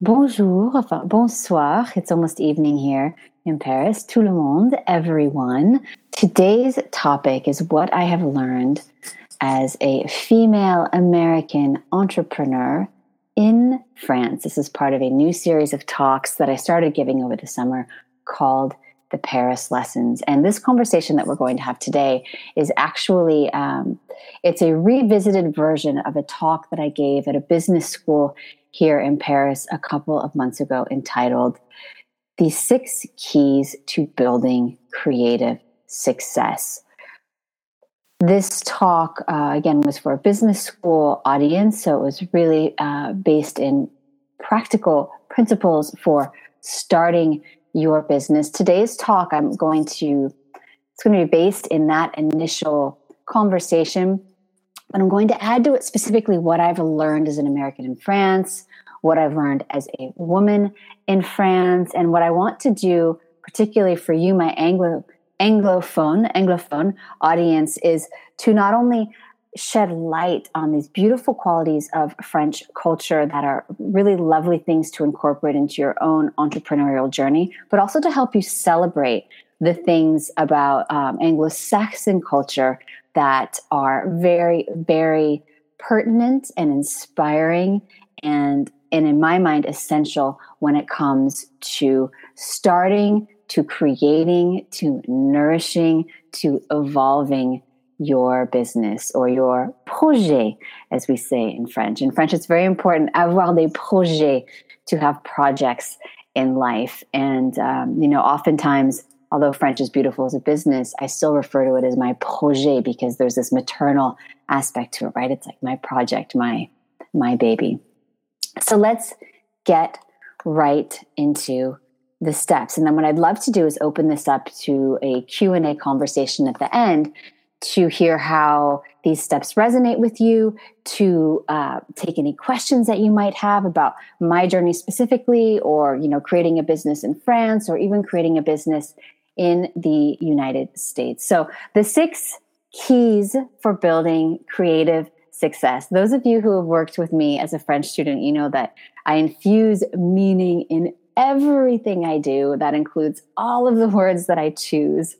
Bonjour, enfin, bonsoir. It's almost evening here in Paris. Tout le monde, everyone. Today's topic is what I have learned as a female American entrepreneur in France. This is part of a new series of talks that I started giving over the summer called the Paris lessons. And this conversation that we're going to have today is actually um, it's a revisited version of a talk that I gave at a business school here in Paris a couple of months ago entitled The Six Keys to Building Creative Success. This talk, uh, again, was for a business school audience, so it was really uh, based in practical principles for starting your business. Today's talk, I'm going to, it's going to be based in that initial conversation, but I'm going to add to it specifically what I've learned as an American in France, what I've learned as a woman in France, and what I want to do, particularly for you, my Anglo Anglophone, Anglophone audience, is to not only shed light on these beautiful qualities of French culture that are really lovely things to incorporate into your own entrepreneurial journey, but also to help you celebrate the things about um, Anglo Saxon culture that are very, very pertinent and inspiring and and in my mind essential when it comes to starting to creating to nourishing to evolving your business or your projet, as we say in French. In French, it's very important, avoir des projets, to have projects in life. And, um, you know, oftentimes, although French is beautiful as a business, I still refer to it as my projet because there's this maternal aspect to it, right? It's like my project, my, my baby. So let's get right into the steps. And then what I'd love to do is open this up to a Q&A conversation at the end to hear how these steps resonate with you, to uh, take any questions that you might have about my journey specifically, or you know, creating a business in France, or even creating a business in the United States. So the six keys for building creative success. Those of you who have worked with me as a French student, you know that I infuse meaning in everything I do. That includes all of the words that I choose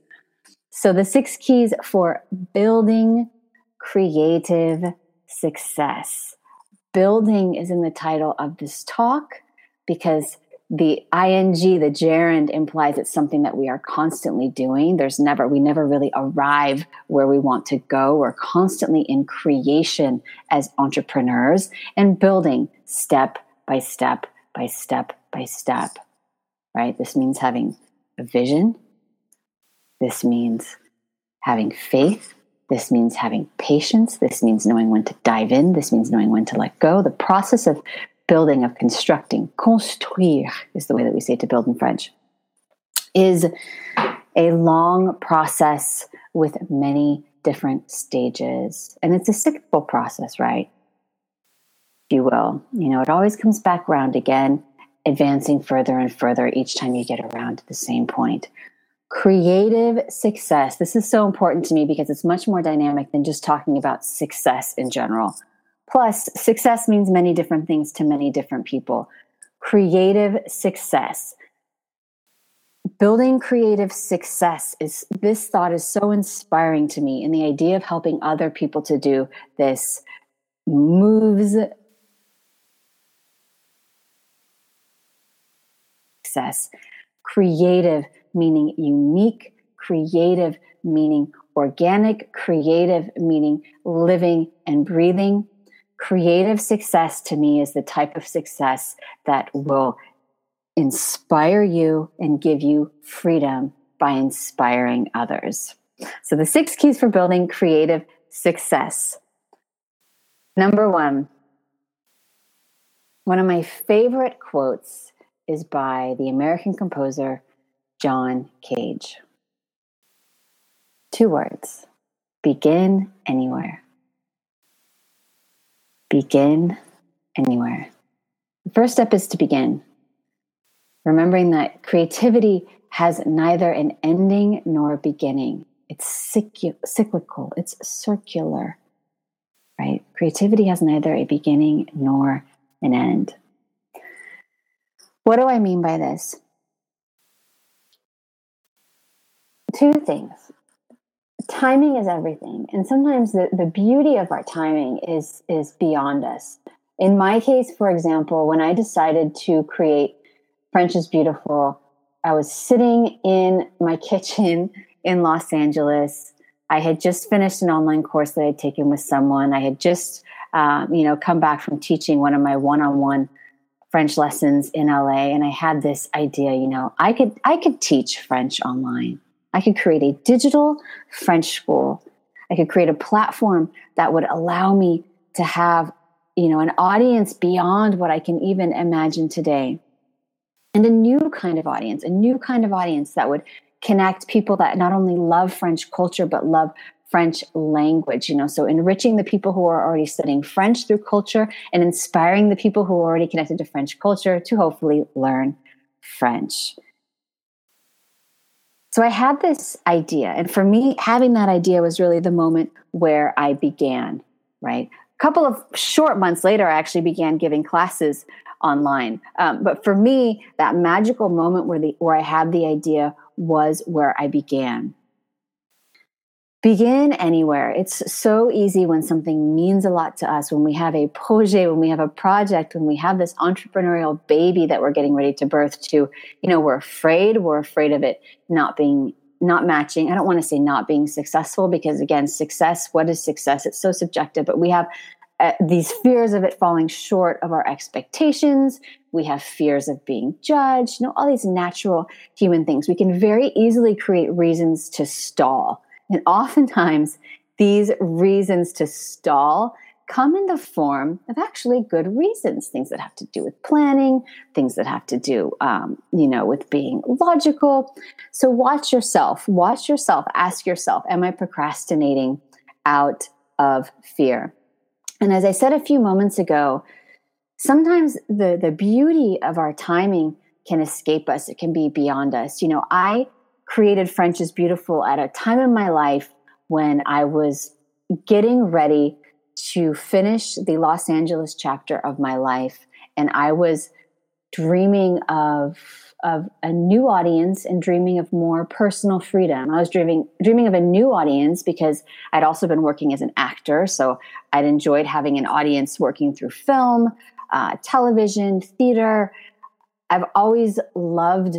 so, the six keys for building creative success. Building is in the title of this talk because the ing, the gerund, implies it's something that we are constantly doing. There's never, we never really arrive where we want to go. We're constantly in creation as entrepreneurs and building step by step by step by step, right? This means having a vision, this means having faith. This means having patience. This means knowing when to dive in. This means knowing when to let go. The process of building, of constructing, construire is the way that we say to build in French, is a long process with many different stages. And it's a cyclical process, right? If you will. You know, it always comes back around again, advancing further and further each time you get around to the same point creative success. This is so important to me because it's much more dynamic than just talking about success in general. Plus, success means many different things to many different people. Creative success. Building creative success is this thought is so inspiring to me, and the idea of helping other people to do this moves success. Creative meaning unique, creative meaning organic, creative meaning living and breathing. Creative success to me is the type of success that will inspire you and give you freedom by inspiring others. So, the six keys for building creative success. Number one, one of my favorite quotes is by the American composer John Cage. Two words begin anywhere. Begin anywhere. The first step is to begin. Remembering that creativity has neither an ending nor a beginning. It's cyclical, it's circular, right? Creativity has neither a beginning nor an end. What do I mean by this? Two things. Timing is everything. And sometimes the, the beauty of our timing is is beyond us. In my case, for example, when I decided to create French is Beautiful, I was sitting in my kitchen in Los Angeles. I had just finished an online course that I'd taken with someone. I had just, um, you know, come back from teaching one of my one-on-one French lessons in LA, and I had this idea. You know, I could I could teach French online. I could create a digital French school. I could create a platform that would allow me to have, you know, an audience beyond what I can even imagine today. And a new kind of audience, a new kind of audience that would connect people that not only love French culture, but love French language, you know, so enriching the people who are already studying French through culture and inspiring the people who are already connected to French culture to hopefully learn French. So I had this idea, and for me, having that idea was really the moment where I began, right? A couple of short months later, I actually began giving classes online. Um, but for me, that magical moment where the where I had the idea was where I began begin anywhere. It's so easy when something means a lot to us, when we have a projet, when we have a project, when we have this entrepreneurial baby that we're getting ready to birth to, you know, we're afraid, we're afraid of it not being not matching. I don't want to say not being successful because again, success, what is success? It's so subjective, but we have uh, these fears of it falling short of our expectations. We have fears of being judged, you know, all these natural human things. We can very easily create reasons to stall and oftentimes, these reasons to stall come in the form of actually good reasons things that have to do with planning things that have to do um, you know with being logical. So watch yourself watch yourself ask yourself am i procrastinating out of fear? And as i said a few moments ago sometimes the the beauty of our timing can escape us. It can be beyond us. You know i created French is Beautiful at a time in my life when I was getting ready to finish the Los Angeles chapter of my life. And I was dreaming of of a new audience and dreaming of more personal freedom. I was dreaming dreaming of a new audience because I'd also been working as an actor, so I'd enjoyed having an audience working through film, uh, television, theater. I've always loved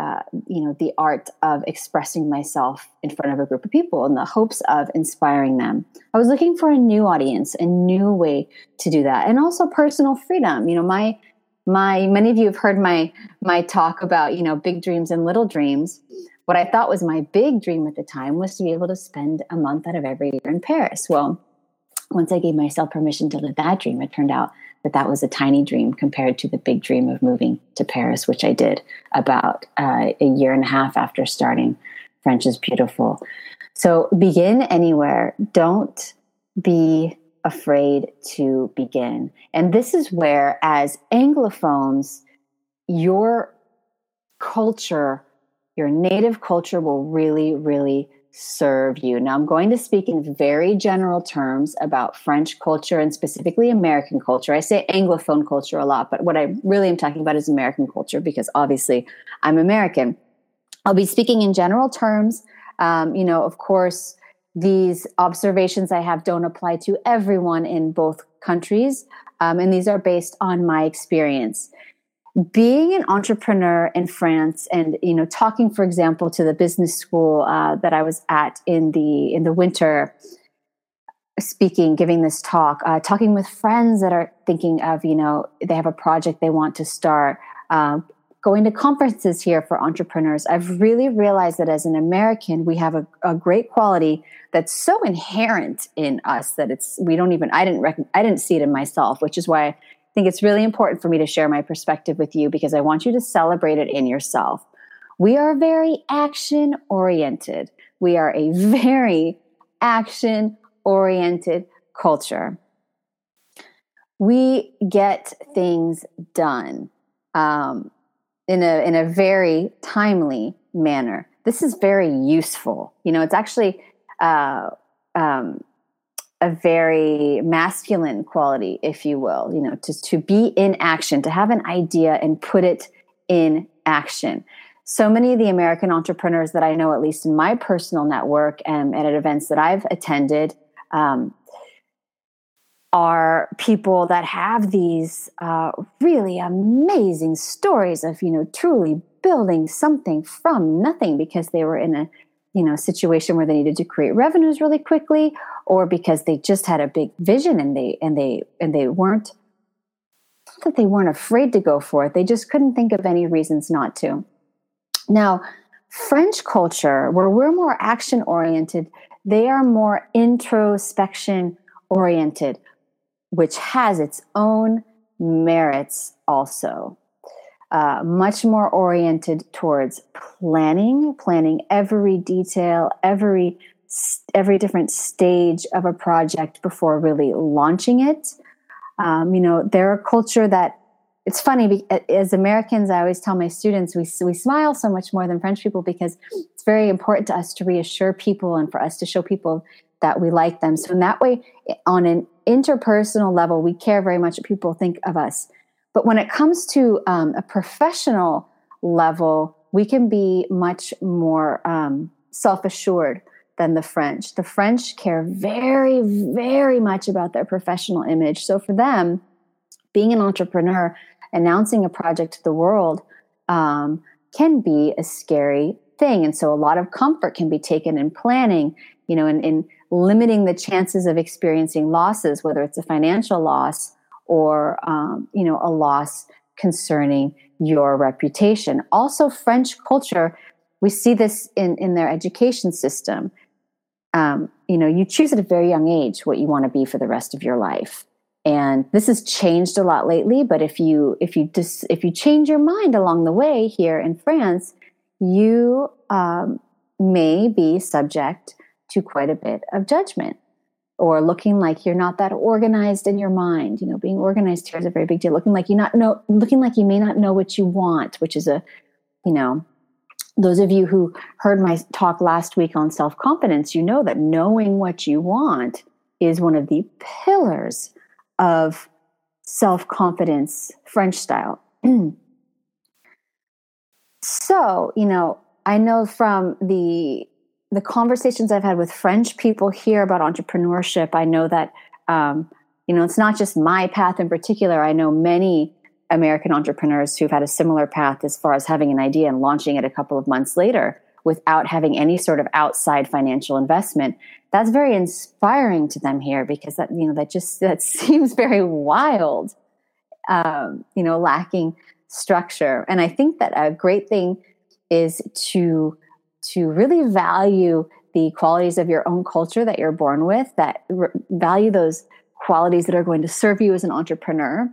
uh, you know the art of expressing myself in front of a group of people in the hopes of inspiring them. I was looking for a new audience a new way to do that and also personal freedom. You know my my many of you have heard my my talk about you know big dreams and little dreams. What i thought was my big dream at the time was to be able to spend a month out of every year in paris. Well once i gave myself permission to live that dream it turned out that that was a tiny dream compared to the big dream of moving to Paris, which I did about uh, a year and a half after starting French is Beautiful. So begin anywhere. Don't be afraid to begin. And this is where, as Anglophones, your culture, your native culture will really, really serve you. Now, I'm going to speak in very general terms about French culture and specifically American culture. I say Anglophone culture a lot, but what I really am talking about is American culture because obviously I'm American. I'll be speaking in general terms. Um, you know, of course, these observations I have don't apply to everyone in both countries, um, and these are based on my experience being an entrepreneur in France and you know talking for example to the business school uh, that I was at in the in the winter speaking giving this talk uh, talking with friends that are thinking of you know they have a project they want to start uh, going to conferences here for entrepreneurs. I've really realized that as an american we have a, a great quality that's so inherent in us that it's we don't even i didn't rec- i didn't see it in myself which is why think it's really important for me to share my perspective with you because I want you to celebrate it in yourself. We are very action oriented. We are a very action oriented culture. We get things done um, in, a, in a very timely manner. This is very useful. You know, it's actually uh, um, a very masculine quality, if you will, you know, to, to be in action, to have an idea and put it in action. So many of the American entrepreneurs that I know, at least in my personal network and, and at events that I've attended, um, are people that have these uh, really amazing stories of you know truly building something from nothing because they were in a you know situation where they needed to create revenues really quickly or because they just had a big vision and they and they and they weren't that they weren't afraid to go for it they just couldn't think of any reasons not to. Now french culture where we're more action oriented they are more introspection oriented which has its own merits also. Uh, much more oriented towards planning, planning every detail, every every different stage of a project before really launching it. Um, you know, they're a culture that it's funny as Americans. I always tell my students we we smile so much more than French people because it's very important to us to reassure people and for us to show people that we like them. So in that way, on an interpersonal level, we care very much what people think of us. But when it comes to um, a professional level, we can be much more um, self assured than the French. The French care very, very much about their professional image. So for them, being an entrepreneur, announcing a project to the world um, can be a scary thing. And so a lot of comfort can be taken in planning, you know, in, in limiting the chances of experiencing losses, whether it's a financial loss or um, you know a loss concerning your reputation also french culture we see this in in their education system um, you know you choose at a very young age what you want to be for the rest of your life and this has changed a lot lately but if you if you just if you change your mind along the way here in france you um, may be subject to quite a bit of judgment or looking like you're not that organized in your mind. You know, being organized here is a very big deal. Looking like you not know, looking like you may not know what you want, which is a, you know, those of you who heard my talk last week on self confidence, you know that knowing what you want is one of the pillars of self confidence, French style. so, you know, I know from the the conversations I've had with French people here about entrepreneurship, I know that um, you know it's not just my path in particular. I know many American entrepreneurs who've had a similar path as far as having an idea and launching it a couple of months later without having any sort of outside financial investment. That's very inspiring to them here because that you know that just that seems very wild. Um, you know, lacking structure, and I think that a great thing is to to really value the qualities of your own culture that you're born with, that r- value those qualities that are going to serve you as an entrepreneur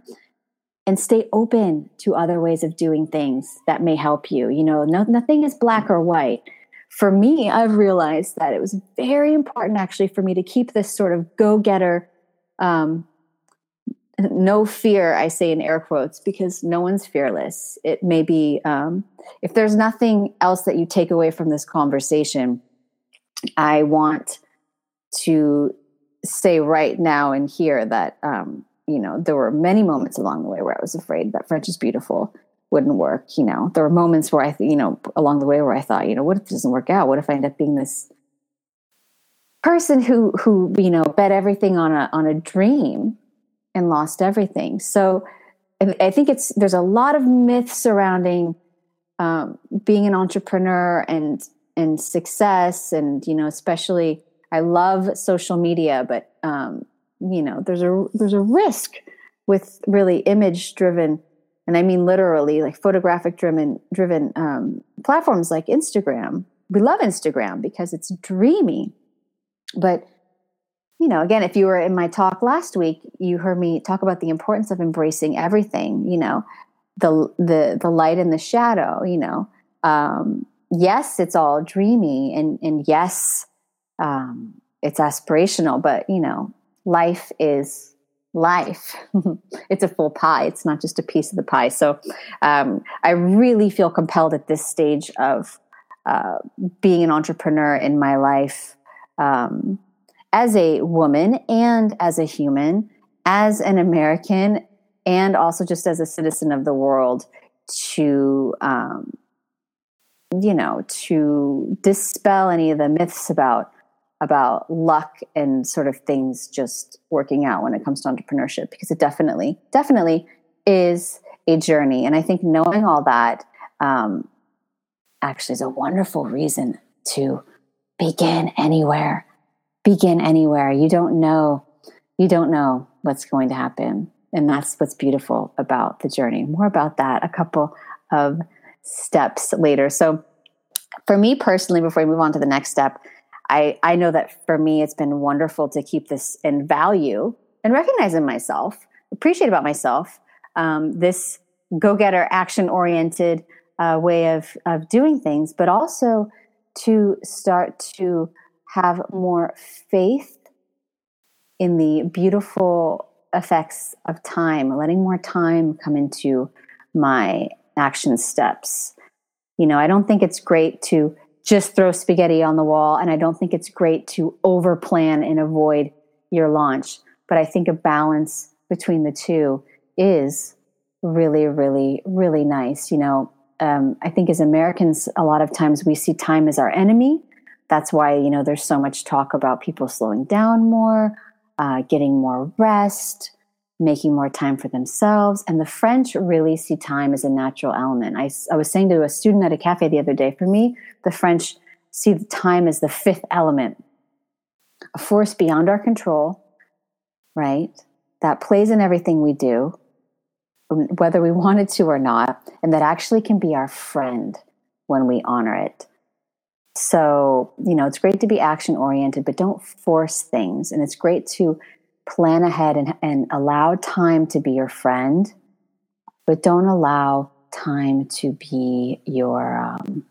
and stay open to other ways of doing things that may help you. You know, no, nothing is black or white. For me, I've realized that it was very important actually for me to keep this sort of go getter um, no fear i say in air quotes because no one's fearless it may be um, if there's nothing else that you take away from this conversation i want to say right now and here that um, you know there were many moments along the way where i was afraid that french is beautiful wouldn't work you know there were moments where i you know along the way where i thought you know what if it doesn't work out what if i end up being this person who who you know bet everything on a on a dream and lost everything. So I think it's there's a lot of myths surrounding um, being an entrepreneur and and success, and you know, especially I love social media, but um, you know, there's a there's a risk with really image driven, and I mean literally like photographic driven driven um, platforms like Instagram. We love Instagram because it's dreamy, but you know, again, if you were in my talk last week, you heard me talk about the importance of embracing everything, you know, the the the light and the shadow, you know. Um, yes, it's all dreamy and and yes, um, it's aspirational, but you know, life is life. it's a full pie. It's not just a piece of the pie. So um, I really feel compelled at this stage of uh, being an entrepreneur in my life um, as a woman and as a human, as an American, and also just as a citizen of the world, to um, you know to dispel any of the myths about about luck and sort of things just working out when it comes to entrepreneurship because it definitely definitely is a journey. And i think knowing all that um, actually is a wonderful reason to begin anywhere begin anywhere. You don't know you don't know what's going to happen. And that's what's beautiful about the journey. More about that a couple of steps later. So for me personally before we move on to the next step I, I know that for me, it's been wonderful to keep this in value and recognize in myself, appreciate about myself, um, this go getter, action oriented uh, way of, of doing things, but also to start to have more faith in the beautiful effects of time, letting more time come into my action steps. You know, I don't think it's great to just throw spaghetti on the wall. And I don't think it's great to over plan and avoid your launch. But I think a balance between the two is really, really, really nice. You know, um, I think as Americans, a lot of times we see time as our enemy. That's why, you know, there's so much talk about people slowing down more, uh, getting more rest, making more time for themselves. And the French really see time as a natural element. I, I was saying to a student at a cafe the other day, for me, the French see time as the fifth element, a force beyond our control, right? That plays in everything we do, um, whether we wanted to or not, and that actually can be our friend when we honor it. So, you know, it's great to be action oriented, but don't force things. And it's great to plan ahead and, and allow time to be your friend, but don't allow time to be your. Um,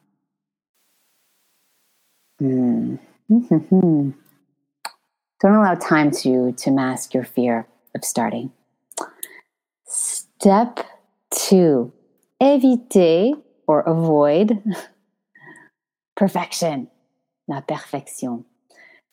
mm, don't allow time to to mask your fear of starting. Step two: éviter or avoid perfection, la perfection.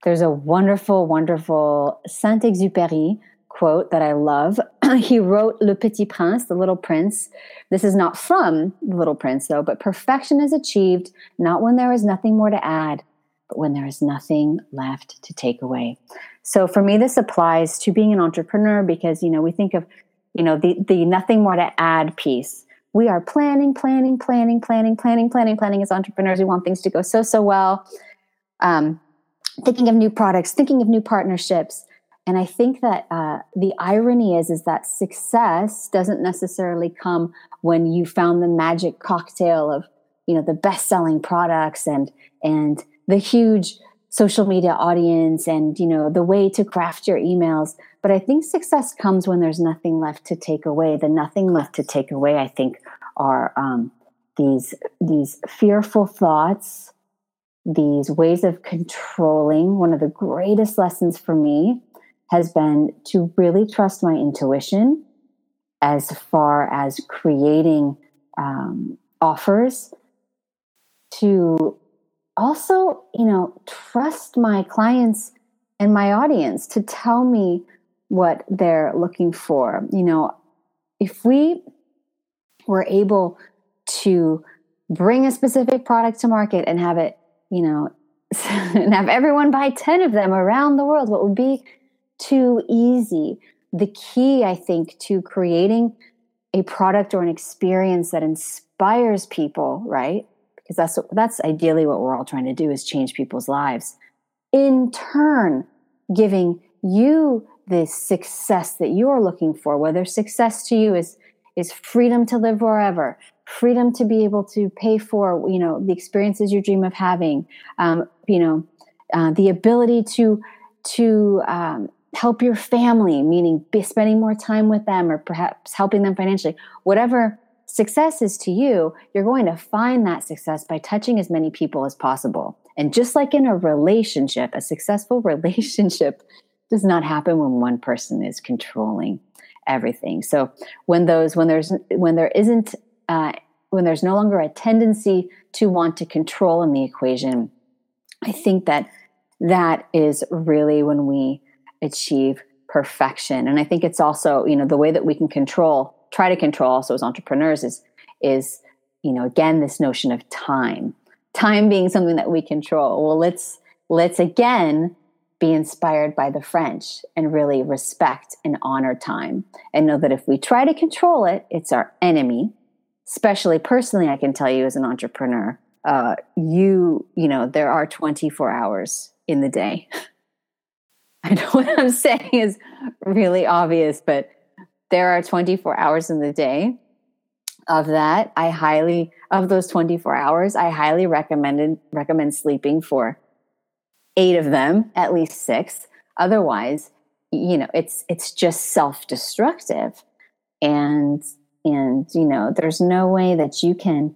There's a wonderful, wonderful Saint Exupéry quote that I love. he wrote Le Petit Prince, The Little Prince. This is not from The Little Prince, though, but perfection is achieved not when there is nothing more to add, but when there is nothing left to take away. So for me, this applies to being an entrepreneur because, you know, we think of, you know, the, the nothing more to add piece. We are planning, planning, planning, planning, planning, planning, planning as entrepreneurs. We want things to go so, so well. Um, thinking of new products, thinking of new partnerships. And I think that uh, the irony is is that success doesn't necessarily come when you found the magic cocktail of you know the best selling products and and the huge social media audience and you know the way to craft your emails but i think success comes when there's nothing left to take away the nothing left to take away i think are um, these these fearful thoughts these ways of controlling, one of the greatest lessons for me has been to really trust my intuition as far as creating um, offers, to also, you know, trust my clients and my audience to tell me what they're looking for. You know, if we were able to bring a specific product to market and have it you know, and have everyone buy 10 of them around the world. What would be too easy? The key, I think, to creating a product or an experience that inspires people, right? Because that's that's ideally what we're all trying to do is change people's lives. In turn, giving you the success that you're looking for, whether success to you is is freedom to live wherever, freedom to be able to pay for you know the experiences you dream of having um, you know uh, the ability to to um, help your family meaning be spending more time with them or perhaps helping them financially. Whatever success is to you you're going to find that success by touching as many people as possible. And just like in a relationship a successful relationship does not happen when one person is controlling everything. So when those when there's when there isn't uh, when there's no longer a tendency to want to control in the equation, I think that that is really when we achieve perfection. And I think it's also, you know, the way that we can control, try to control also as entrepreneurs is is, you know, again, this notion of time, time being something that we control. Well, let's, let's again be inspired by the French and really respect and honor time and know that if we try to control it, it's our enemy. Especially personally, I can tell you as an entrepreneur, uh, you, you know, there are 24 hours in the day. I know what I'm saying is really obvious, but there are 24 hours in the day. Of that, I highly of those 24 hours, I highly recommended recommend sleeping for eight of them, at least six. Otherwise, you know, it's it's just self-destructive. And and you know, there's no way that you can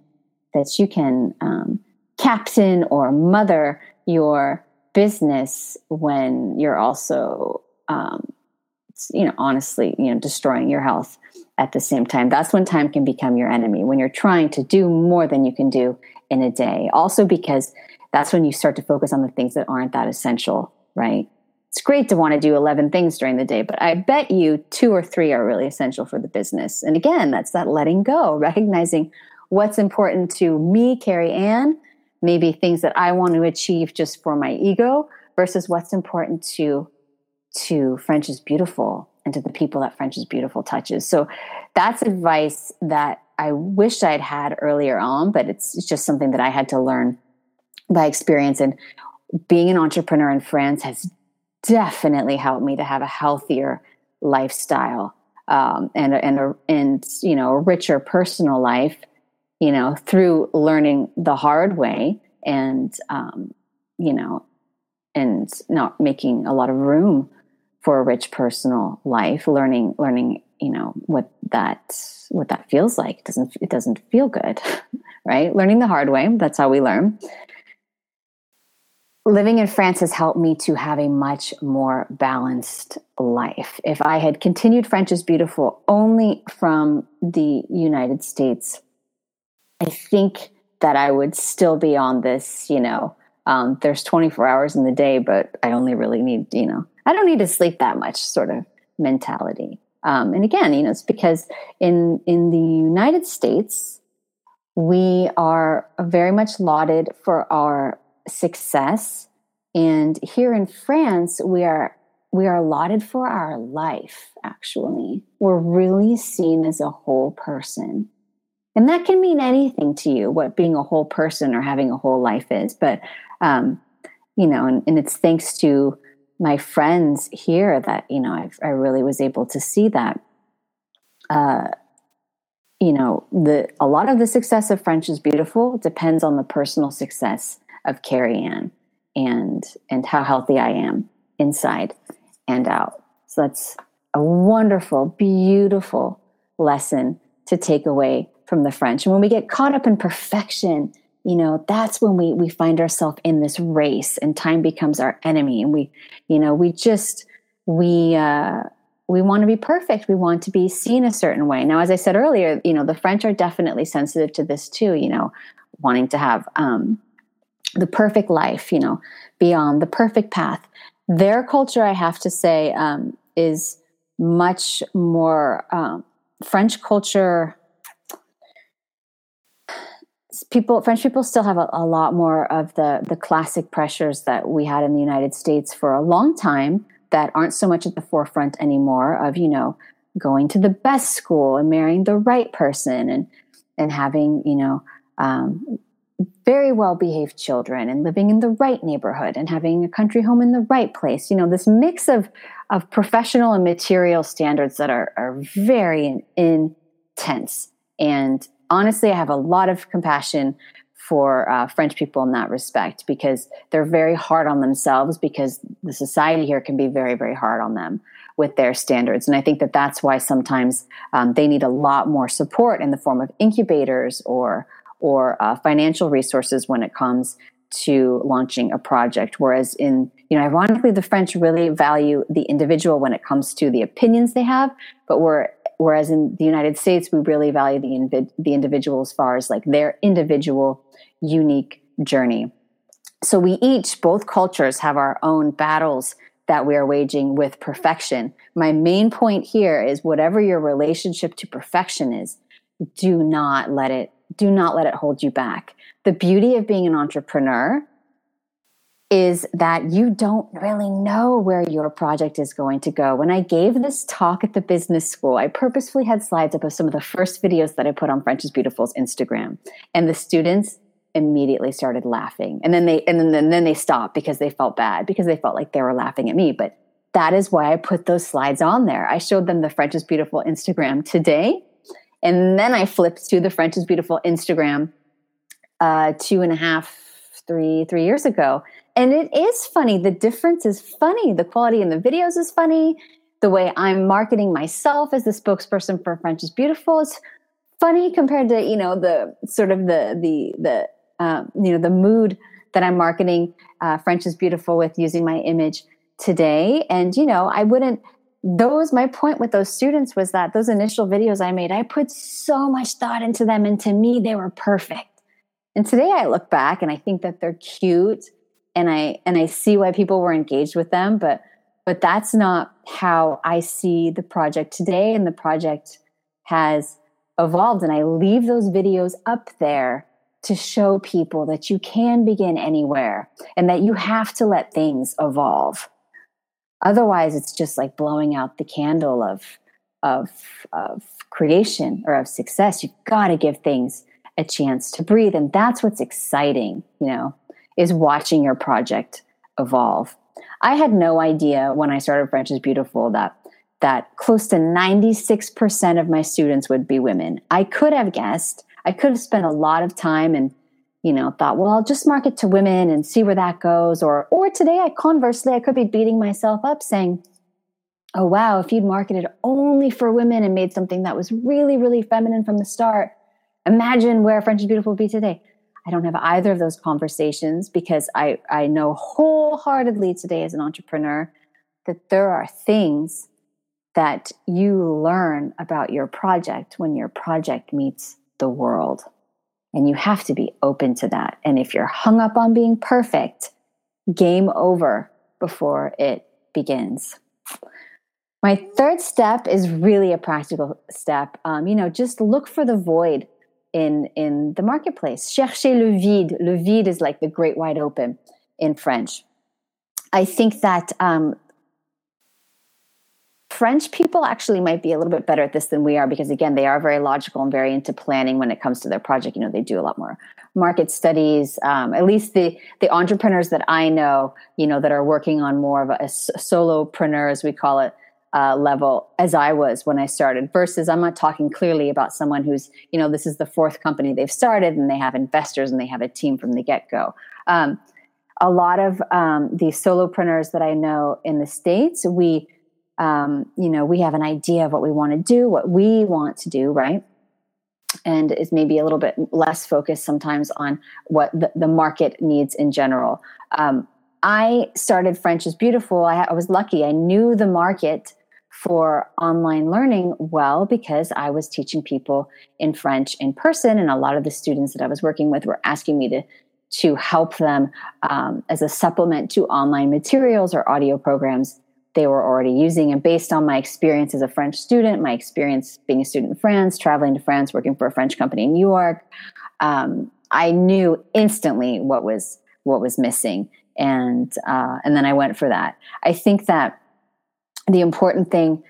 that you can um, captain or mother your business when you're also um, you know honestly you know destroying your health at the same time that's when time can become your enemy when you're trying to do more than you can do in a day also because that's when you start to focus on the things that aren't that essential, right? It's great to want to do 11 things during the day, but I bet you two or three are really essential for the business. And again, that's that letting go, recognizing what's important to me, Carrie Ann, maybe things that I want to achieve just for my ego versus what's important to to French is beautiful and to the people that French is beautiful touches. So that's advice that I wish I'd had earlier on, but it's, it's just something that I had to learn by experience and being an entrepreneur in France has definitely helped me to have a healthier lifestyle um, and and a, and you know a richer personal life you know through learning the hard way and um, you know and not making a lot of room for a rich personal life learning learning you know what that what that feels like. It doesn't it doesn't feel good right? Learning the hard way that's how we learn living in France has helped me to have a much more balanced life. If I had continued French is Beautiful only from the United States, I think that I would still be on this, you know, um, there's 24 hours in the day, but I only really need, you know, I don't need to sleep that much sort of mentality. Um, and again, you know, it's because in in the United States, we are very much lauded for our success. And here in France, we are we are allotted for our life, actually. We're really seen as a whole person. And that can mean anything to you, what being a whole person or having a whole life is. But, um, you know, and, and it's thanks to my friends here that, you know, I've, i really was able to see that. Uh, you know, the a lot of the success of French is beautiful depends on the personal success of Carrie Ann and and how healthy I am inside and out. So that's a wonderful, beautiful lesson to take away from the French. And when we get caught up in perfection, you know, that's when we we find ourselves in this race and time becomes our enemy. And we, you know, we just we uh we want to be perfect. We want to be seen a certain way. Now, as I said earlier, you know, the French are definitely sensitive to this too, you know, wanting to have um the perfect life, you know, beyond the perfect path. Their culture, I have to say, um, is much more um, French culture. People, French people still have a, a lot more of the the classic pressures that we had in the United States for a long time that aren't so much at the forefront anymore. Of you know, going to the best school and marrying the right person and and having you know um, very well behaved children and living in the right neighborhood and having a country home in the right place. You know, this mix of, of professional and material standards that are, are very intense. And honestly, I have a lot of compassion for uh, French people in that respect because they're very hard on themselves because the society here can be very, very hard on them with their standards. And I think that that's why sometimes um, they need a lot more support in the form of incubators or or uh, financial resources when it comes to launching a project. Whereas in, you know, ironically, the French really value the individual when it comes to the opinions they have, but we're, whereas in the United States, we really value the, invi- the individual as far as like their individual unique journey. So we each, both cultures, have our own battles that we are waging with perfection. My main point here is whatever your relationship to perfection is, do not let it do not let it hold you back. The beauty of being an entrepreneur is that you don't really know where your project is going to go. When I gave this talk at the business school, I purposefully had slides up of some of the first videos that I put on French is Beautiful's Instagram. And the students immediately started laughing. And then they and then, and then they stopped because they felt bad because they felt like they were laughing at me. But that is why I put those slides on there. I showed them the French is Beautiful Instagram today. And then I flipped to the French is Beautiful Instagram uh, two and a half, three, three years ago and it is funny. The difference is funny. The quality in the videos is funny. The way I'm marketing myself as the spokesperson for French is Beautiful is funny compared to you know the sort of the the the um, you know the mood that I'm marketing uh, French is Beautiful with using my image today. And you know I wouldn't those my point with those students was that those initial videos I made I put so much thought into them and to me they were perfect. And today I look back and I think that they're cute and I and I see why people were engaged with them, but but that's not how I see the project today and the project has evolved and I leave those videos up there to show people that you can begin anywhere and that you have to let things evolve. Otherwise, it's just like blowing out the candle of of of creation or of success. You've got to give things a chance to breathe, and that's what's exciting, you know is watching your project evolve. I had no idea when I started French is Beautiful that that close to 96% of my students would be women. I could have guessed. I could have spent a lot of time and you know thought, well, I'll just market to women and see where that goes or or today I conversely I could be beating myself up saying, "Oh wow, if you'd marketed only for women and made something that was really really feminine from the start, imagine where French is Beautiful would be today." I don't have either of those conversations because I, I know wholeheartedly today as an entrepreneur that there are things that you learn about your project when your project meets the world. And you have to be open to that. And if you're hung up on being perfect, game over before it begins. My third step is really a practical step. Um, you know, just look for the void in in the marketplace. Cherchez le vide. Le vide is like the great wide open in French. I think that um, French people actually might be a little bit better at this than we are because again, they are very logical and very into planning when it comes to their project. You know, they do a lot more market studies. Um, at least the the entrepreneurs that I know, you know, that are working on more of a, a solopreneur, as we call it, uh, level as I was when I started, versus I'm not talking clearly about someone who's, you know, this is the fourth company they've started and they have investors and they have a team from the get go. Um, a lot of um, the solopreneurs that I know in the States, we, um, you know, we have an idea of what we want to do, what we want to do, right? And is maybe a little bit less focused sometimes on what the, the market needs in general. Um, I started French is Beautiful. I, I was lucky. I knew the market for online learning well because I was teaching people in French in person, and a lot of the students that I was working with were asking me to to help them um, as a supplement to online materials or audio programs they were already using. And based on my experience as a French student, my experience being a student in France, traveling to France, working for a French company in New York, um, I knew instantly what was what was missing, and uh, and then I went for that. I think that the important thing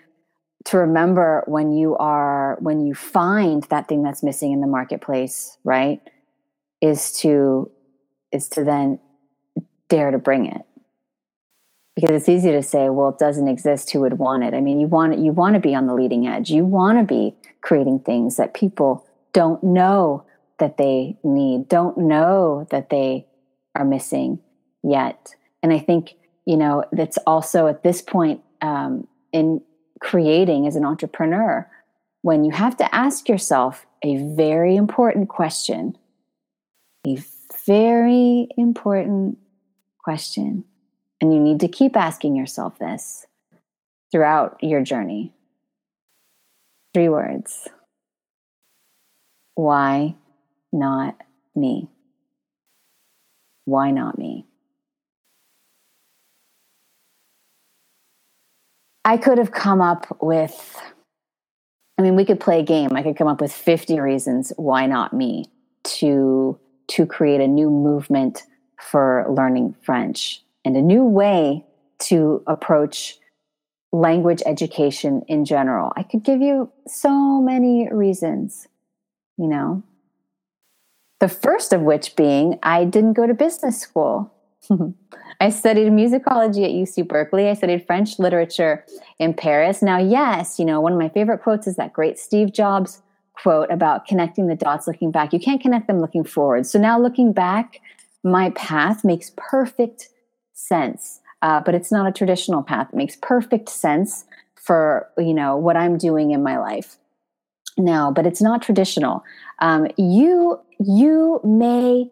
to remember when you are when you find that thing that's missing in the marketplace right is to is to then dare to bring it because it's easy to say well it doesn't exist who would want it i mean you want you want to be on the leading edge you want to be creating things that people don't know that they need don't know that they are missing yet and i think you know that's also at this point um, in creating as an entrepreneur when you have to ask yourself a very important question, a very important question. And you need to keep asking yourself this throughout your journey. Three words Why not me? Why not me? I could have come up with I mean, we could play a game. I could come up with 50 reasons why not me to to create a new movement for learning French and a new way to approach language education in general. I could give you so many reasons, you know. The first of which being I didn't go to business school. I studied musicology at UC Berkeley. I studied French literature in Paris. Now, yes, you know, one of my favorite quotes is that great Steve Jobs quote about connecting the dots looking back. You can't connect them looking forward. So now looking back, my path makes perfect sense. Uh, but it's not a traditional path. It makes perfect sense for you know what I'm doing in my life now, but it's not traditional. Um, you you may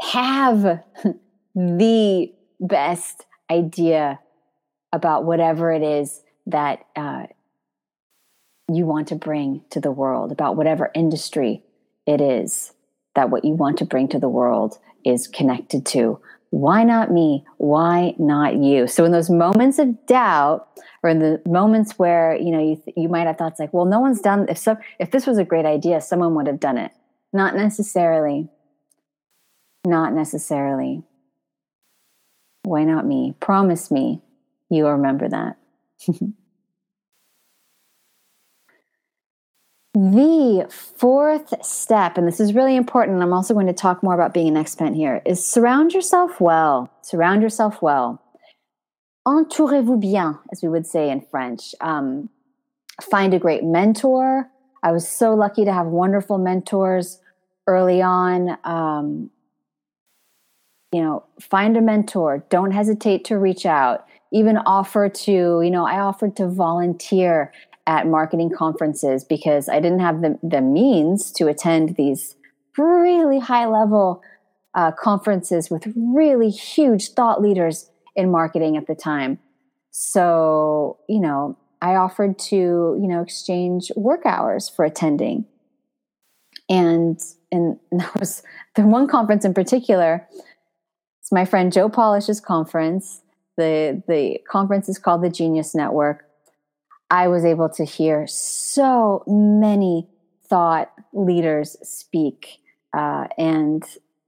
have the best idea about whatever it is that uh, you want to bring to the world, about whatever industry it is that what you want to bring to the world is connected to. Why not me? Why not you? So in those moments of doubt, or in the moments where you know you th- you might have thoughts like, well, no one's done if so if this was a great idea, someone would have done it. Not necessarily. Not necessarily. Why not me? Promise me you'll remember that. the fourth step, and this is really important, I'm also going to talk more about being an expat here, is surround yourself well. Surround yourself well. Entourez-vous bien, as we would say in French. Um, find a great mentor. I was so lucky to have wonderful mentors early on. Um, you know, find a mentor. Don't hesitate to reach out. Even offer to, you know, I offered to volunteer at marketing conferences because I didn't have the, the means to attend these really high level uh, conferences with really huge thought leaders in marketing at the time. So, you know, I offered to, you know, exchange work hours for attending. And and that was the one conference in particular it's my friend Joe Polish's conference. The the conference is called the Genius Network. I was able to hear so many thought leaders speak, uh, and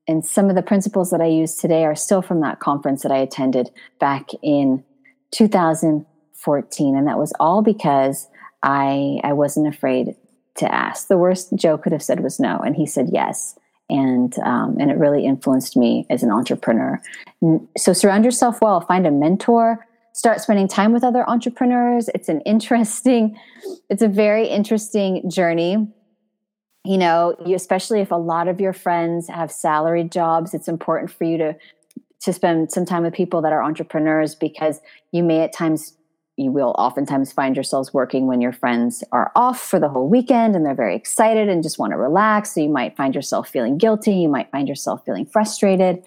and some of the principles that I use today are still from that conference that I attended back in 2014, and that was all because I I wasn't afraid to ask. The worst Joe could have said was no, and he said yes and um, and it really influenced me as an entrepreneur. So surround yourself well. Find a mentor. Start spending time with other entrepreneurs. It's an interesting, it's a very interesting journey. You know, you, especially if a lot of your friends have salaried jobs, it's important for you to to spend some time with people that are entrepreneurs because you may at times you will oftentimes find yourselves working when your friends are off for the whole weekend and they're very excited and just want to relax. So you might find yourself feeling guilty. You might find yourself feeling frustrated.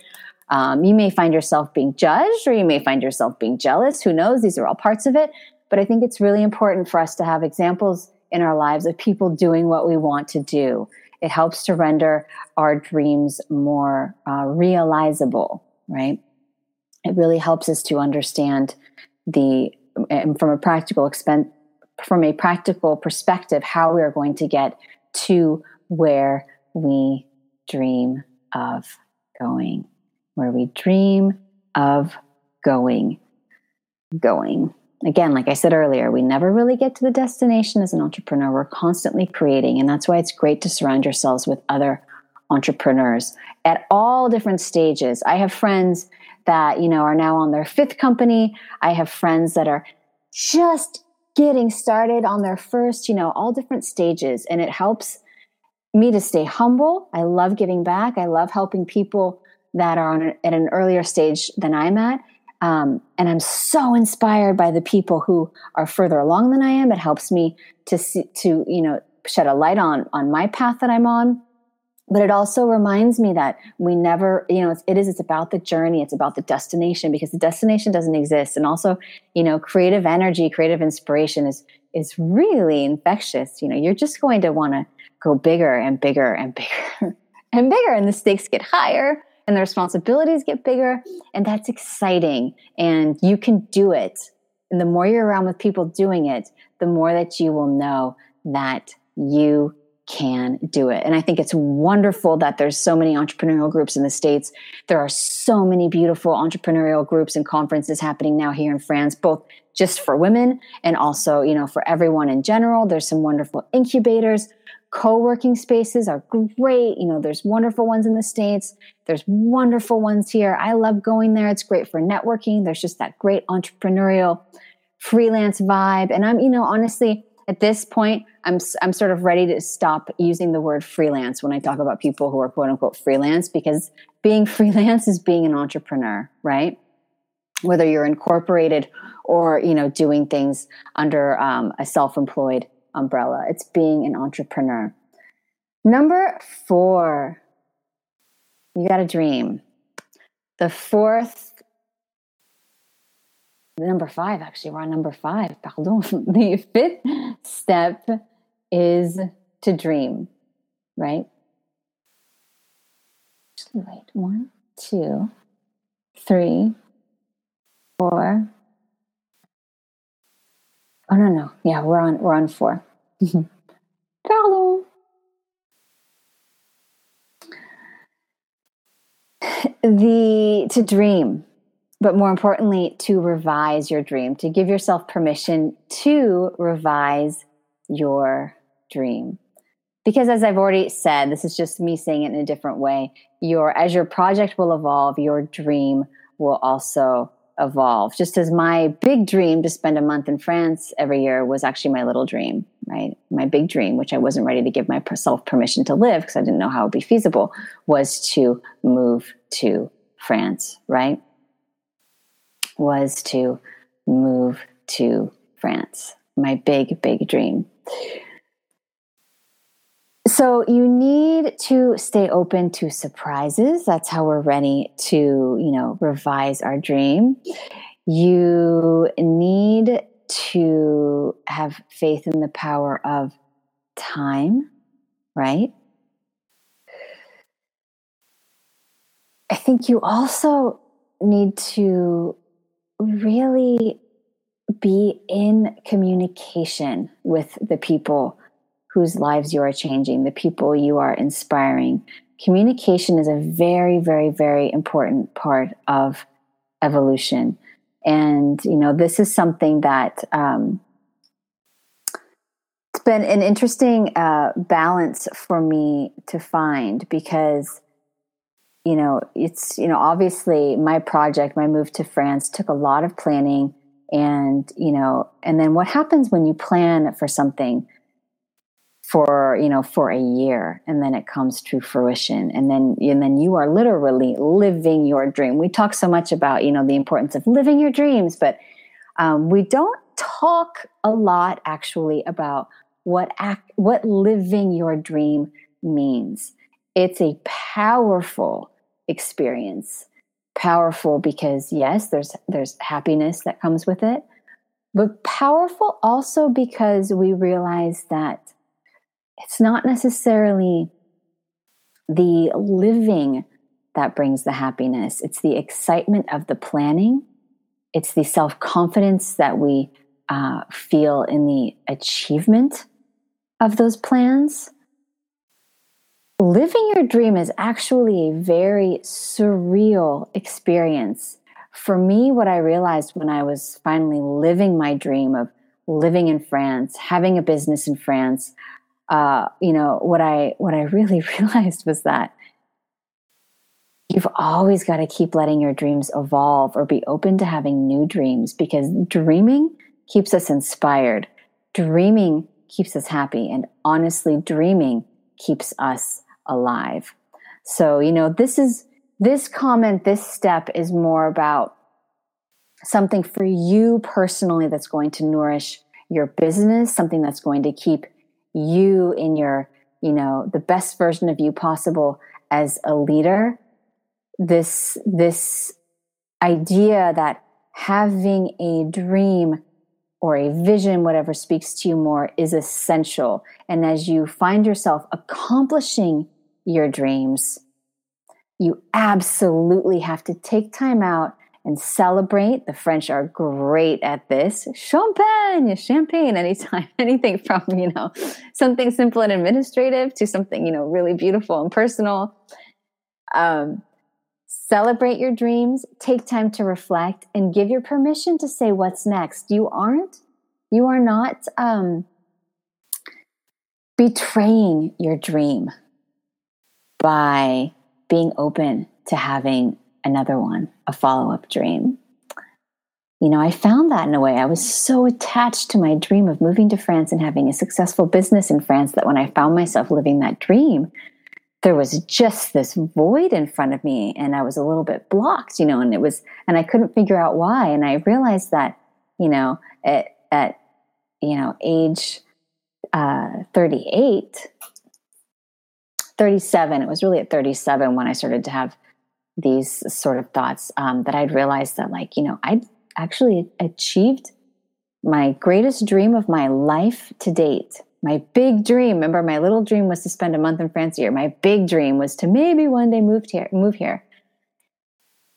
Um, you may find yourself being judged or you may find yourself being jealous. Who knows? These are all parts of it. But I think it's really important for us to have examples in our lives of people doing what we want to do. It helps to render our dreams more uh, realizable, right? It really helps us to understand the and from a practical expense from a practical perspective how we are going to get to where we dream of going where we dream of going going. Again like i said earlier we never really get to the destination as an entrepreneur. We're constantly creating and that's why it's great to surround yourselves with other entrepreneurs at all different stages. I have friends that you know are now on their fifth company. I have friends that are just getting started on their first you know all different stages and it helps me to stay humble. I love giving back. I love helping people that are on at an earlier stage than i'm at. Um, and i'm so inspired by the people who are further along than i am. It helps me to see to you know shed a light on on my path that i'm on. But it also reminds me that we never you know it is it's about the journey. It's about the destination because the destination doesn't exist. And also you know creative energy creative inspiration is is really infectious. You know you're just going to want to go bigger and bigger and bigger and bigger and the stakes get higher and the responsibilities get bigger and that's exciting and you can do it and the more you're around with people doing it the more that you will know that you can do it. And I think it's wonderful that there's so many entrepreneurial groups in the States. There are so many beautiful entrepreneurial groups and conferences happening now here in France, both just for women and also, you know, for everyone in general. There's some wonderful incubators. Co-working spaces are great. You know, there's wonderful ones in the States. There's wonderful ones here. I love going there. It's great for networking. There's just that great entrepreneurial freelance vibe. And I'm, you know, honestly, at this point, I'm I'm sort of ready to stop using the word freelance when I talk about people who are quote unquote freelance because being freelance is being an entrepreneur, right? Whether you're incorporated or you know doing things under um, a self-employed umbrella, it's being an entrepreneur. Number four, you got a dream. The fourth number five, actually, we're on number five. Pardon. The fifth step is to dream, right? Wait, one, two, three, four. Oh no, no. Yeah, we're on we're on four. Pardon. The to dream but more importantly, to revise your dream, to give yourself permission to revise your dream. Because as I've already said, this is just me saying it in a different way. Your as your project will evolve, your dream will also evolve. Just as my big dream to spend a month in France every year was actually my little dream, right? My big dream, which I wasn't ready to give myself permission to live because I didn't know how it would be feasible, was to move to France, right? was to move to France. My big, big dream. So you need to stay open to surprises. That's how we're ready to, you know, revise our dream. You need to have faith in the power of time, right? I think you also need to really be in communication with the people whose lives you are changing, the people you are inspiring. Communication is a very, very, very important part of evolution. And, you know, this is something that um, it's been an interesting uh, balance for me to find because you know, it's, you know, obviously my project, my move to France took a lot of planning and, you know, and then what happens when you plan for something for, you know, for a year and then it comes to fruition and then, and then you are literally living your dream. We talk so much about, you know, the importance of living your dreams, but um, we don't talk a lot actually about what act, what living your dream means. It's a powerful experience powerful because yes there's there's happiness that comes with it but powerful also because we realize that it's not necessarily the living that brings the happiness. It's the excitement of the planning. It's the self-confidence that we uh, feel in the achievement of those plans. Living your dream is actually a very surreal experience. For me, what I realized when I was finally living my dream of living in France, having a business in France, uh, you know, what I what I really realized was that you've always got to keep letting your dreams evolve or be open to having new dreams because dreaming keeps us inspired. Dreaming keeps us happy. And honestly, dreaming keeps us alive. So, you know, this is this comment, this step is more about something for you personally that's going to nourish your business, something that's going to keep you in your, you know, the best version of you possible as a leader. This this idea that having a dream or a vision, whatever speaks to you more, is essential. And as you find yourself accomplishing your dreams, you absolutely have to take time out and celebrate. The French are great at this. Champagne, champagne, anytime, anything from, you know, something simple and administrative to something, you know, really beautiful and personal. Um, celebrate your dreams, take time to reflect, and give your permission to say what's next. You aren't, you are not um, betraying your dream by being open to having another one, a follow up dream. You know, I found that in a way. I was so attached to my dream of moving to France and having a successful business in France that when I found myself living that dream, there was just this void in front of me and I was a little bit blocked, you know, and it was, and I couldn't figure out why. And I realized that, you know, at, at you know, age uh, 38, 37, it was really at 37 when I started to have these sort of thoughts um, that I'd realized that, like, you know, I'd actually achieved my greatest dream of my life to date. My big dream, remember, my little dream was to spend a month in France a year. My big dream was to maybe one day move here, move here.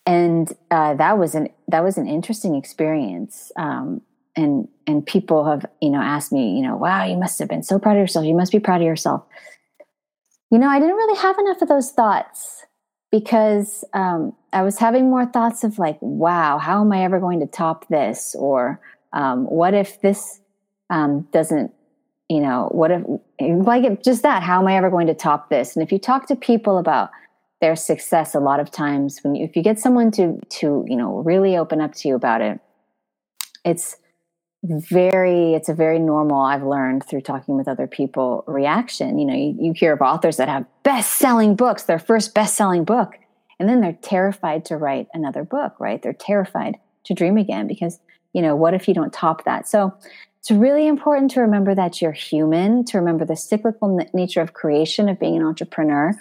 And uh, that was an that was an interesting experience. Um, and and people have you know asked me, you know, wow, you must have been so proud of yourself. You must be proud of yourself. You know, I didn't really have enough of those thoughts because um, I was having more thoughts of like, wow, how am I ever going to top this? Or um, what if this um, doesn't, you know, what if, like just that, how am I ever going to top this? And if you talk to people about their success, a lot of times when you, if you get someone to, to, you know, really open up to you about it, it's, very it's a very normal i've learned through talking with other people reaction. You know you, you hear of authors that have best-selling books their first best-selling book and then they're terrified to write another book right? They're terrified to dream again because you know what if you don't top that? So it's really important to remember that you're human to remember the cyclical nature of creation of being an entrepreneur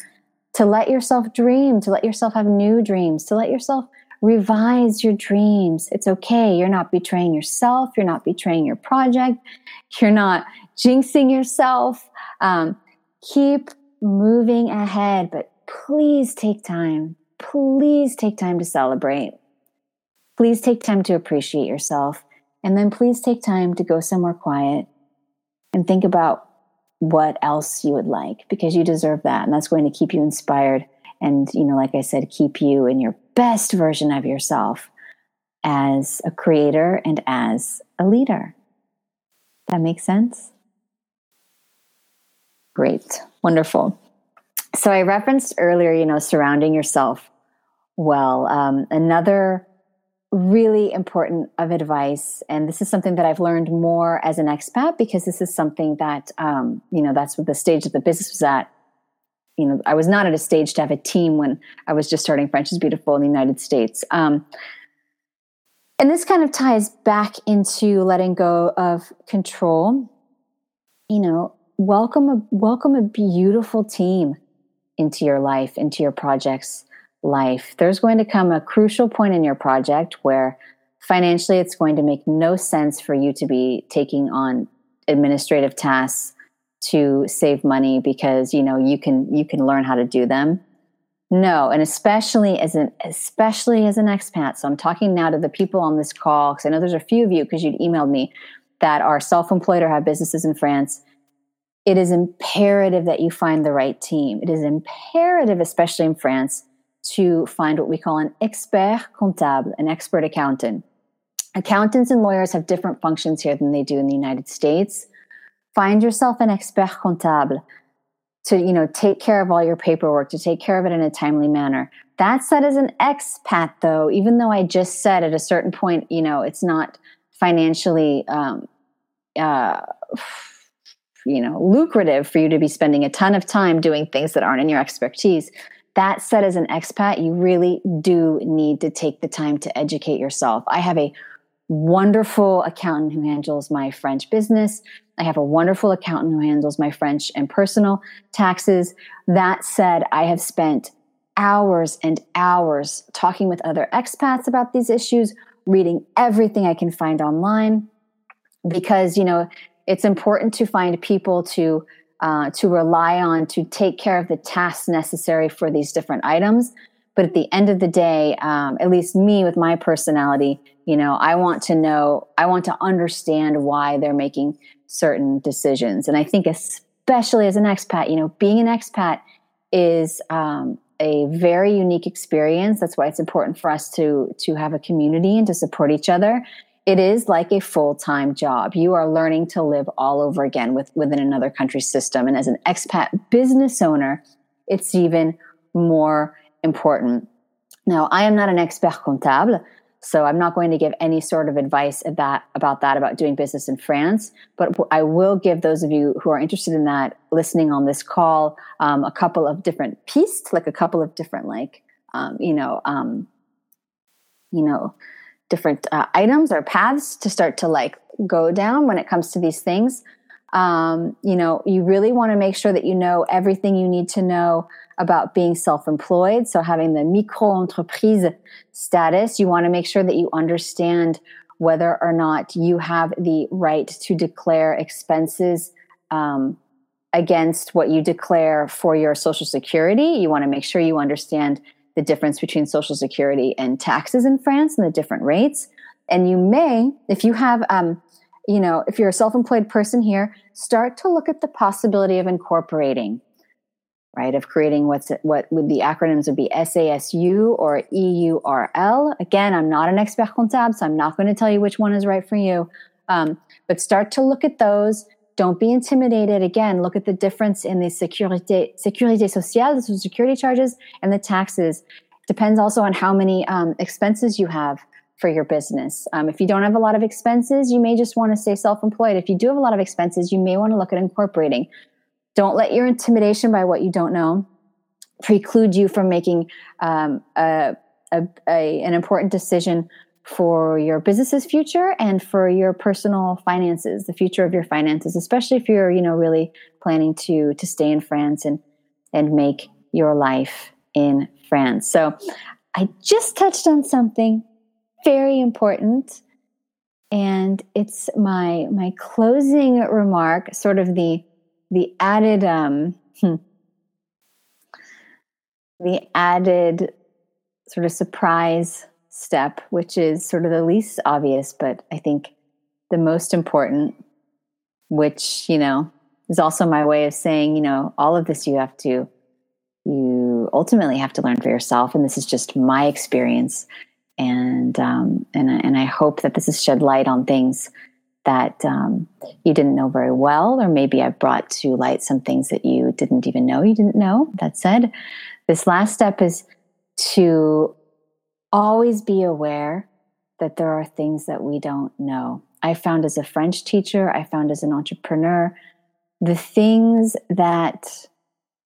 to let yourself dream to let yourself have new dreams to let yourself revise your dreams. It's okay. You're not betraying yourself. You're not betraying your project. You're not jinxing yourself. Um, keep moving ahead, but please take time. Please take time to celebrate. Please take time to appreciate yourself. And then please take time to go somewhere quiet and think about what else you would like because you deserve that. And that's going to keep you inspired and, you know, like I said, keep you in your best version of yourself as a creator and as a leader. That makes sense? Great. Wonderful. So I referenced earlier, you know, surrounding yourself well. Um, another really important of advice, and this is something that I've learned more as an expat because this is something that, um, you know, that's what the stage that the business was at you know, I was not at a stage to have a team when I was just starting French is Beautiful in the United States. Um, and this kind of ties back into letting go of control. You know, welcome a welcome a beautiful team into your life, into your project's life. There's going to come a crucial point in your project where financially it's going to make no sense for you to be taking on administrative tasks to save money because you know you can you can learn how to do them. No and especially as an especially as an expat. So i'm talking now to the people on this call because i know there's a few of you because you'd emailed me that are self-employed or have businesses in france. It is imperative that you find the right team. It is imperative especially in france to find what we call an expert comptable an expert accountant. Accountants and lawyers have different functions here than they do in the united states find yourself an expert comptable to you know take care of all your paperwork to take care of it in a timely manner that said as an expat though even though i just said at a certain point you know it's not financially um, uh, you know lucrative for you to be spending a ton of time doing things that aren't in your expertise that said as an expat you really do need to take the time to educate yourself i have a wonderful accountant who handles my French business. I have a wonderful accountant who handles my French and personal taxes. That said, I have spent hours and hours talking with other expats about these issues, reading everything I can find online because, you know, it's important to find people to uh, to rely on to take care of the tasks necessary for these different items but at the end of the day, um, at least me with my personality, you know, I want to know, I want to understand why they're making certain decisions. And I think, especially as an expat, you know, being an expat is um, a very unique experience. That's why it's important for us to to have a community and to support each other. It is like a full time job. You are learning to live all over again with within another country's system. And as an expat business owner, it's even more important. Now, I am not an expert comptable, so I'm not going to give any sort of advice about, about that, about doing business in France. But I will give those of you who are interested in that listening on this call um, a couple of different pieces, like a couple of different, like, um, you know, um, you know, different uh, items or paths to start to like go down when it comes to these things. Um, you know, you really want to make sure that you know everything you need to know about being self employed. So, having the micro entreprise status, you want to make sure that you understand whether or not you have the right to declare expenses um, against what you declare for your Social Security. You want to make sure you understand the difference between Social Security and taxes in France and the different rates. And you may, if you have, um, you know, if you're a self employed person here, start to look at the possibility of incorporating right? Of creating what's what would the acronyms would be SASU or EURL. Again, I'm not an expert comptable, so I'm not going to tell you which one is right for you. Um, but start to look at those. Don't be intimidated. Again, look at the difference in the sécurité, sécurité sociale, social security charges, and the taxes. Depends also on how many um, expenses you have for your business. Um, if you don't have a lot of expenses, you may just want to stay self employed. If you do have a lot of expenses, you may want to look at incorporating. Don't let your intimidation by what you don't know preclude you from making um, a, a, a, an important decision for your business's future and for your personal finances, the future of your finances, especially if you're, you know, really planning to to stay in France and and make your life in France. So I just touched on something very important and it's my my closing remark, sort of the the added um, hmm, the added sort of surprise step, which is sort of the least obvious, but I think the most important, which, you know, is also my way of saying, you know, all of this you have to, you ultimately have to learn for yourself. And this is just my experience. And, um, and, and I hope that this has shed light on things that um, you didn't know very well, or maybe I've brought to light some things that you didn't even know you didn't know. That said, this last step is to always be aware that there are things that we don't know. I found as a French teacher, I found as an entrepreneur, the things that,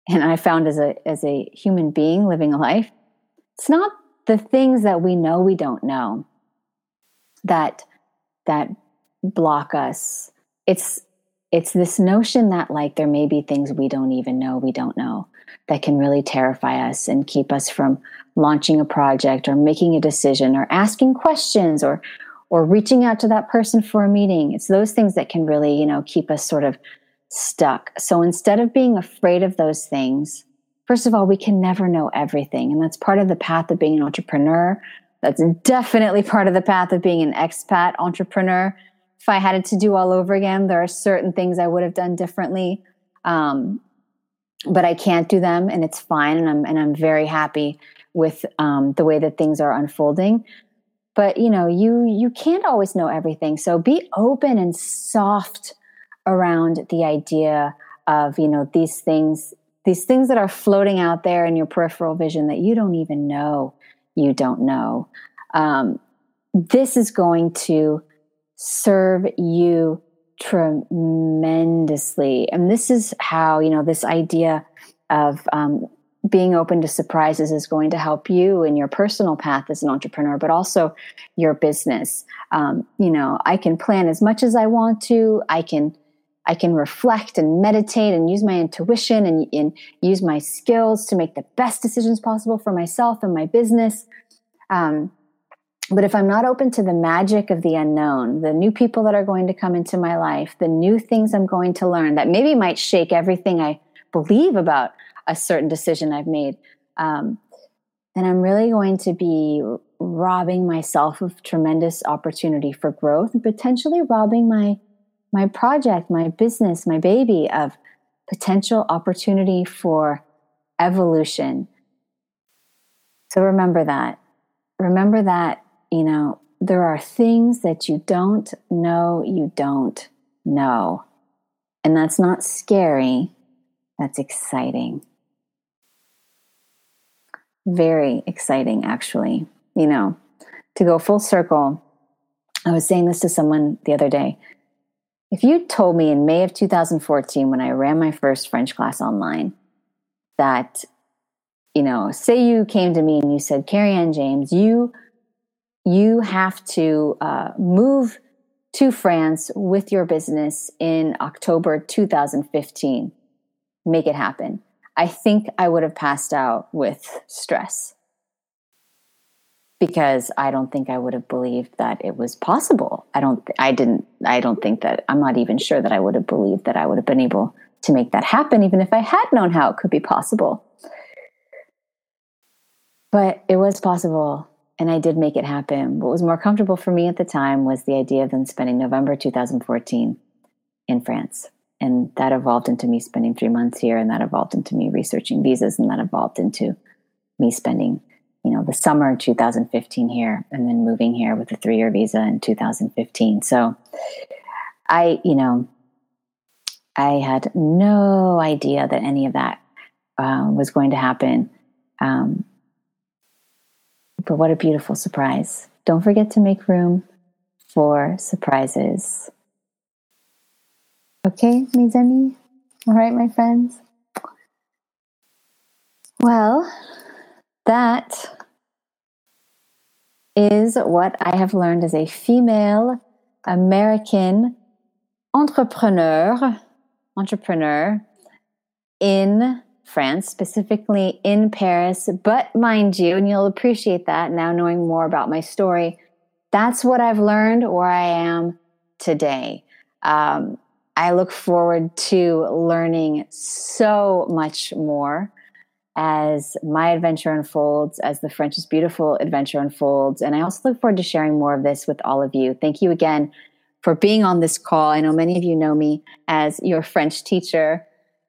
and I found as a as a human being living a life, it's not the things that we know we don't know that that block us. It's it's this notion that like there may be things we don't even know we don't know that can really terrify us and keep us from launching a project or making a decision or asking questions or or reaching out to that person for a meeting. It's those things that can really you know keep us sort of stuck. So instead of being afraid of those things first of all we can never know everything. And that's part of the path of being an entrepreneur. That's definitely part of the path of being an expat entrepreneur if I had it to do all over again, there are certain things I would have done differently. Um, but I can't do them and it's fine. And I'm, and I'm very happy with um, the way that things are unfolding. But you know, you, you can't always know everything. So be open and soft around the idea of, you know, these things, these things that are floating out there in your peripheral vision that you don't even know you don't know. Um, this is going to serve you tremendously. And this is how, you know, this idea of um, being open to surprises is going to help you in your personal path as an entrepreneur, but also your business. Um, you know, I can plan as much as I want to. I can. I can reflect and meditate and use my intuition and, and use my skills to make the best decisions possible for myself and my business. Um, but if I'm not open to the magic of the unknown, the new people that are going to come into my life, the new things I'm going to learn that maybe might shake everything I believe about a certain decision I've made, um, then I'm really going to be robbing myself of tremendous opportunity for growth and potentially robbing my my project, my business, my baby of potential opportunity for evolution. So remember that. Remember that, you know, there are things that you don't know you don't know. And that's not scary, that's exciting. Very exciting, actually. You know, to go full circle, I was saying this to someone the other day. If you told me in May of 2014, when I ran my first French class online, that, you know, say you came to me and you said, Carrie Ann James, you you have to uh, move to France with your business in October 2015. Make it happen. I think I would have passed out with stress because I don't think I would have believed that it was possible. I don't, I didn't, I don't think that, I'm not even sure that I would have believed that I would have been able to make that happen, even if I had known how it could be possible. But it was possible, and I did make it happen. What was more comfortable for me at the time was the idea of then spending November 2014 in France. And that evolved into me spending three months here, and that evolved into me researching visas, and that evolved into me spending you know the summer 2015 here and then moving here with a three-year visa in 2015 so i you know i had no idea that any of that uh, was going to happen um, but what a beautiful surprise. Don't forget to make room for surprises. Okay mes amis all right my friends. Well that is what I have learned as a female American entrepreneur, entrepreneur in France, specifically in Paris. But mind you, and you'll appreciate that now knowing more about my story, that's what I've learned where I am today. Um, I look forward to learning so much more as my adventure unfolds, as the French is Beautiful adventure unfolds. And I also look forward to sharing more of this with all of you. Thank you again for being on this call. I know many of you know me as your French teacher.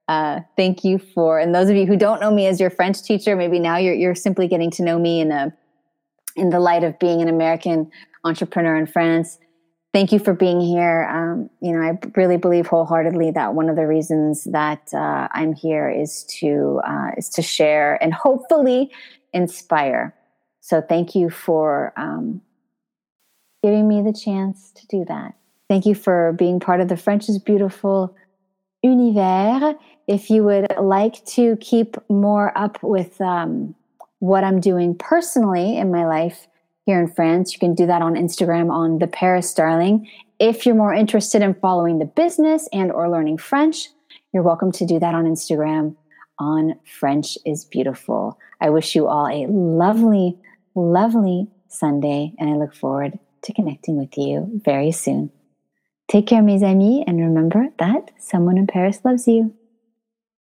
Uh, thank you for, and those of you who don't know me as your French teacher, maybe now you're, you're simply getting to know me in a in the light of being an American entrepreneur in France thank you for being here. Um, you know, I really believe wholeheartedly that one of the reasons that uh, I'm here is to uh, is to share and hopefully inspire. So thank you for um, giving me the chance to do that. Thank you for being part of the French is Beautiful univers. If you would like to keep more up with um, what I'm doing personally in my life, here in France. You can do that on Instagram on the Paris Darling. If you're more interested in following the business and or learning French, you're welcome to do that on Instagram on French is Beautiful. I wish you all a lovely, lovely Sunday, and I look forward to connecting with you very soon. Take care, mes amis, and remember that someone in Paris loves you.